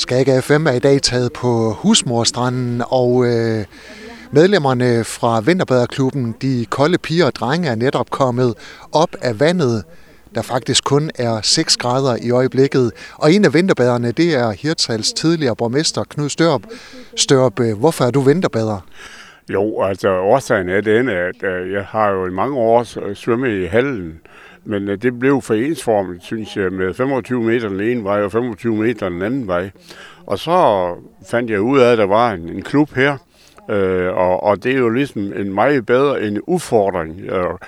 Skag FM er i dag taget på Husmorstranden, og øh, medlemmerne fra Vinterbaderklubben, de kolde piger og drenge, er netop kommet op af vandet, der faktisk kun er 6 grader i øjeblikket. Og en af vinterbaderne, det er Hirtals tidligere borgmester Knud Størp. Størp, øh, hvorfor er du vinterbader? Jo, altså årsagen er den, at øh, jeg har jo i mange år svømmet i hallen, men øh, det blev for ensformet, synes jeg, med 25 meter den ene vej og 25 meter den anden vej. Og så fandt jeg ud af, at der var en, en klub her, Øh, og, og det er jo ligesom en meget bedre en udfordring.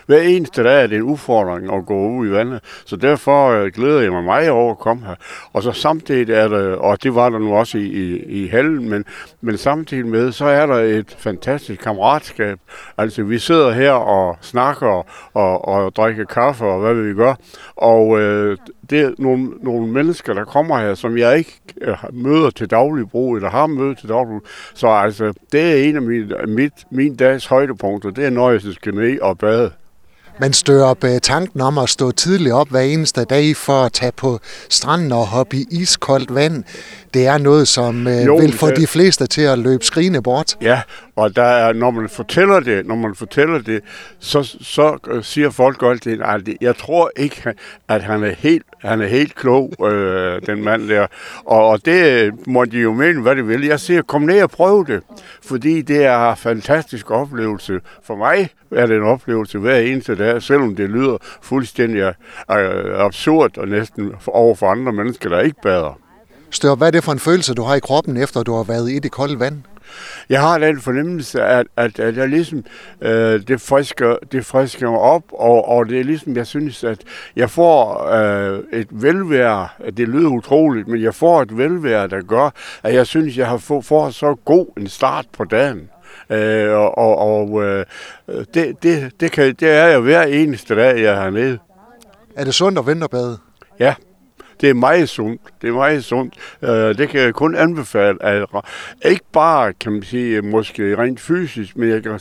Hver eneste dag er det en udfordring at gå ud i vandet. Så derfor øh, glæder jeg mig meget over at komme her. Og så samtidig er der, og det var der nu også i, i, i hallen, men, men samtidig med, så er der et fantastisk kammeratskab. Altså vi sidder her og snakker og, og drikker kaffe og hvad vil vi gøre. Og øh, det er nogle, nogle mennesker, der kommer her, som jeg ikke øh, møder til daglig brug, eller har mødt til daglig brug. Så altså, det er en af mine, mit, min dags højdepunkter, det er, når jeg skal ned og bade. Man stører op øh, tanken om at stå tidligt op hver eneste dag for at tage på stranden og hoppe i iskoldt vand. Det er noget, som øh, jo, vil få det... de fleste til at løbe skrigende bort. Ja, og der er, når man fortæller det, når man fortæller det, så, så øh, siger folk altid, at jeg tror ikke, at han er helt, han er helt klog, øh, den mand der. Og, og det må de jo mene, hvad de vil. Jeg siger, kom ned og prøv det, fordi det er en fantastisk oplevelse. For mig er det en oplevelse hver eneste dag, selvom det lyder fuldstændig øh, absurd og næsten over for andre mennesker, der ikke bader. Stør, hvad er det for en følelse, du har i kroppen, efter du har været i det kolde vand? Jeg har den fornemmelse, at, at, at jeg ligesom, øh, det, frisker, det frisker mig op, og, og det er ligesom, jeg synes, at jeg får øh, et velvære, det lyder utroligt, men jeg får et velvære, der gør, at jeg synes, jeg har fået får så god en start på dagen. Øh, og og, og øh, det, det, det, kan, det er jeg hver eneste dag, jeg er hernede. Er det sundt at vinterbade? Ja, det er meget sundt. Det er meget sundt. Uh, det kan jeg kun anbefale. At, ikke bare, kan man sige, måske rent fysisk, men jeg kan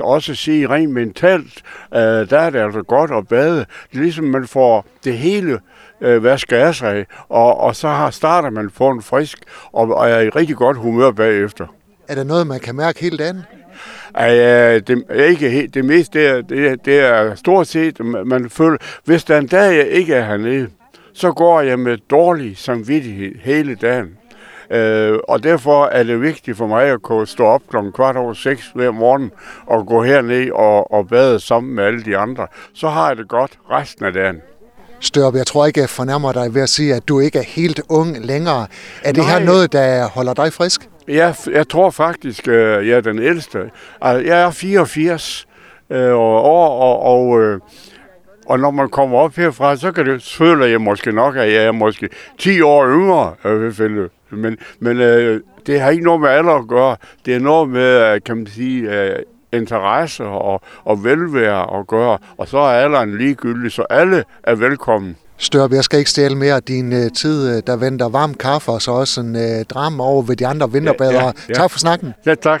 også sige rent mentalt, uh, der er det altså godt at bade. Det er ligesom, man får det hele uh, vasket af sig, og, og så har, starter man på en frisk, og, og er i rigtig godt humør bagefter. Er der noget, man kan mærke helt andet? Ja, det ikke helt. Det meste det er, det, er, det er stort set, man føler, hvis der en dag jeg ikke er hernede, så går jeg med dårlig samvittighed hele dagen. Øh, og derfor er det vigtigt for mig at kunne stå op kl. kvart over seks hver morgen og gå herned og, og bade sammen med alle de andre. Så har jeg det godt resten af dagen. Størp, jeg tror ikke, jeg fornærmer dig ved at sige, at du ikke er helt ung længere. Er det Nej. her noget, der holder dig frisk? Ja, jeg tror faktisk, øh, jeg er den ældste. Altså, jeg er 84 øh, år, og, og, øh, og når man kommer op herfra, så kan det, føler jeg måske nok, at jeg er måske 10 år yngre. Men, men det har ikke noget med alder at gøre. Det er noget med, kan man sige, interesse og, og velvære at gøre. Og så er alderen ligegyldig, så alle er velkommen. Størp, jeg skal ikke stjæle mere af din uh, tid. Øh, der venter varm kaffe, og så også en uh, drama over ved de andre vinterbadere. Ja, ja, ja. Tak for snakken. Ja, tak.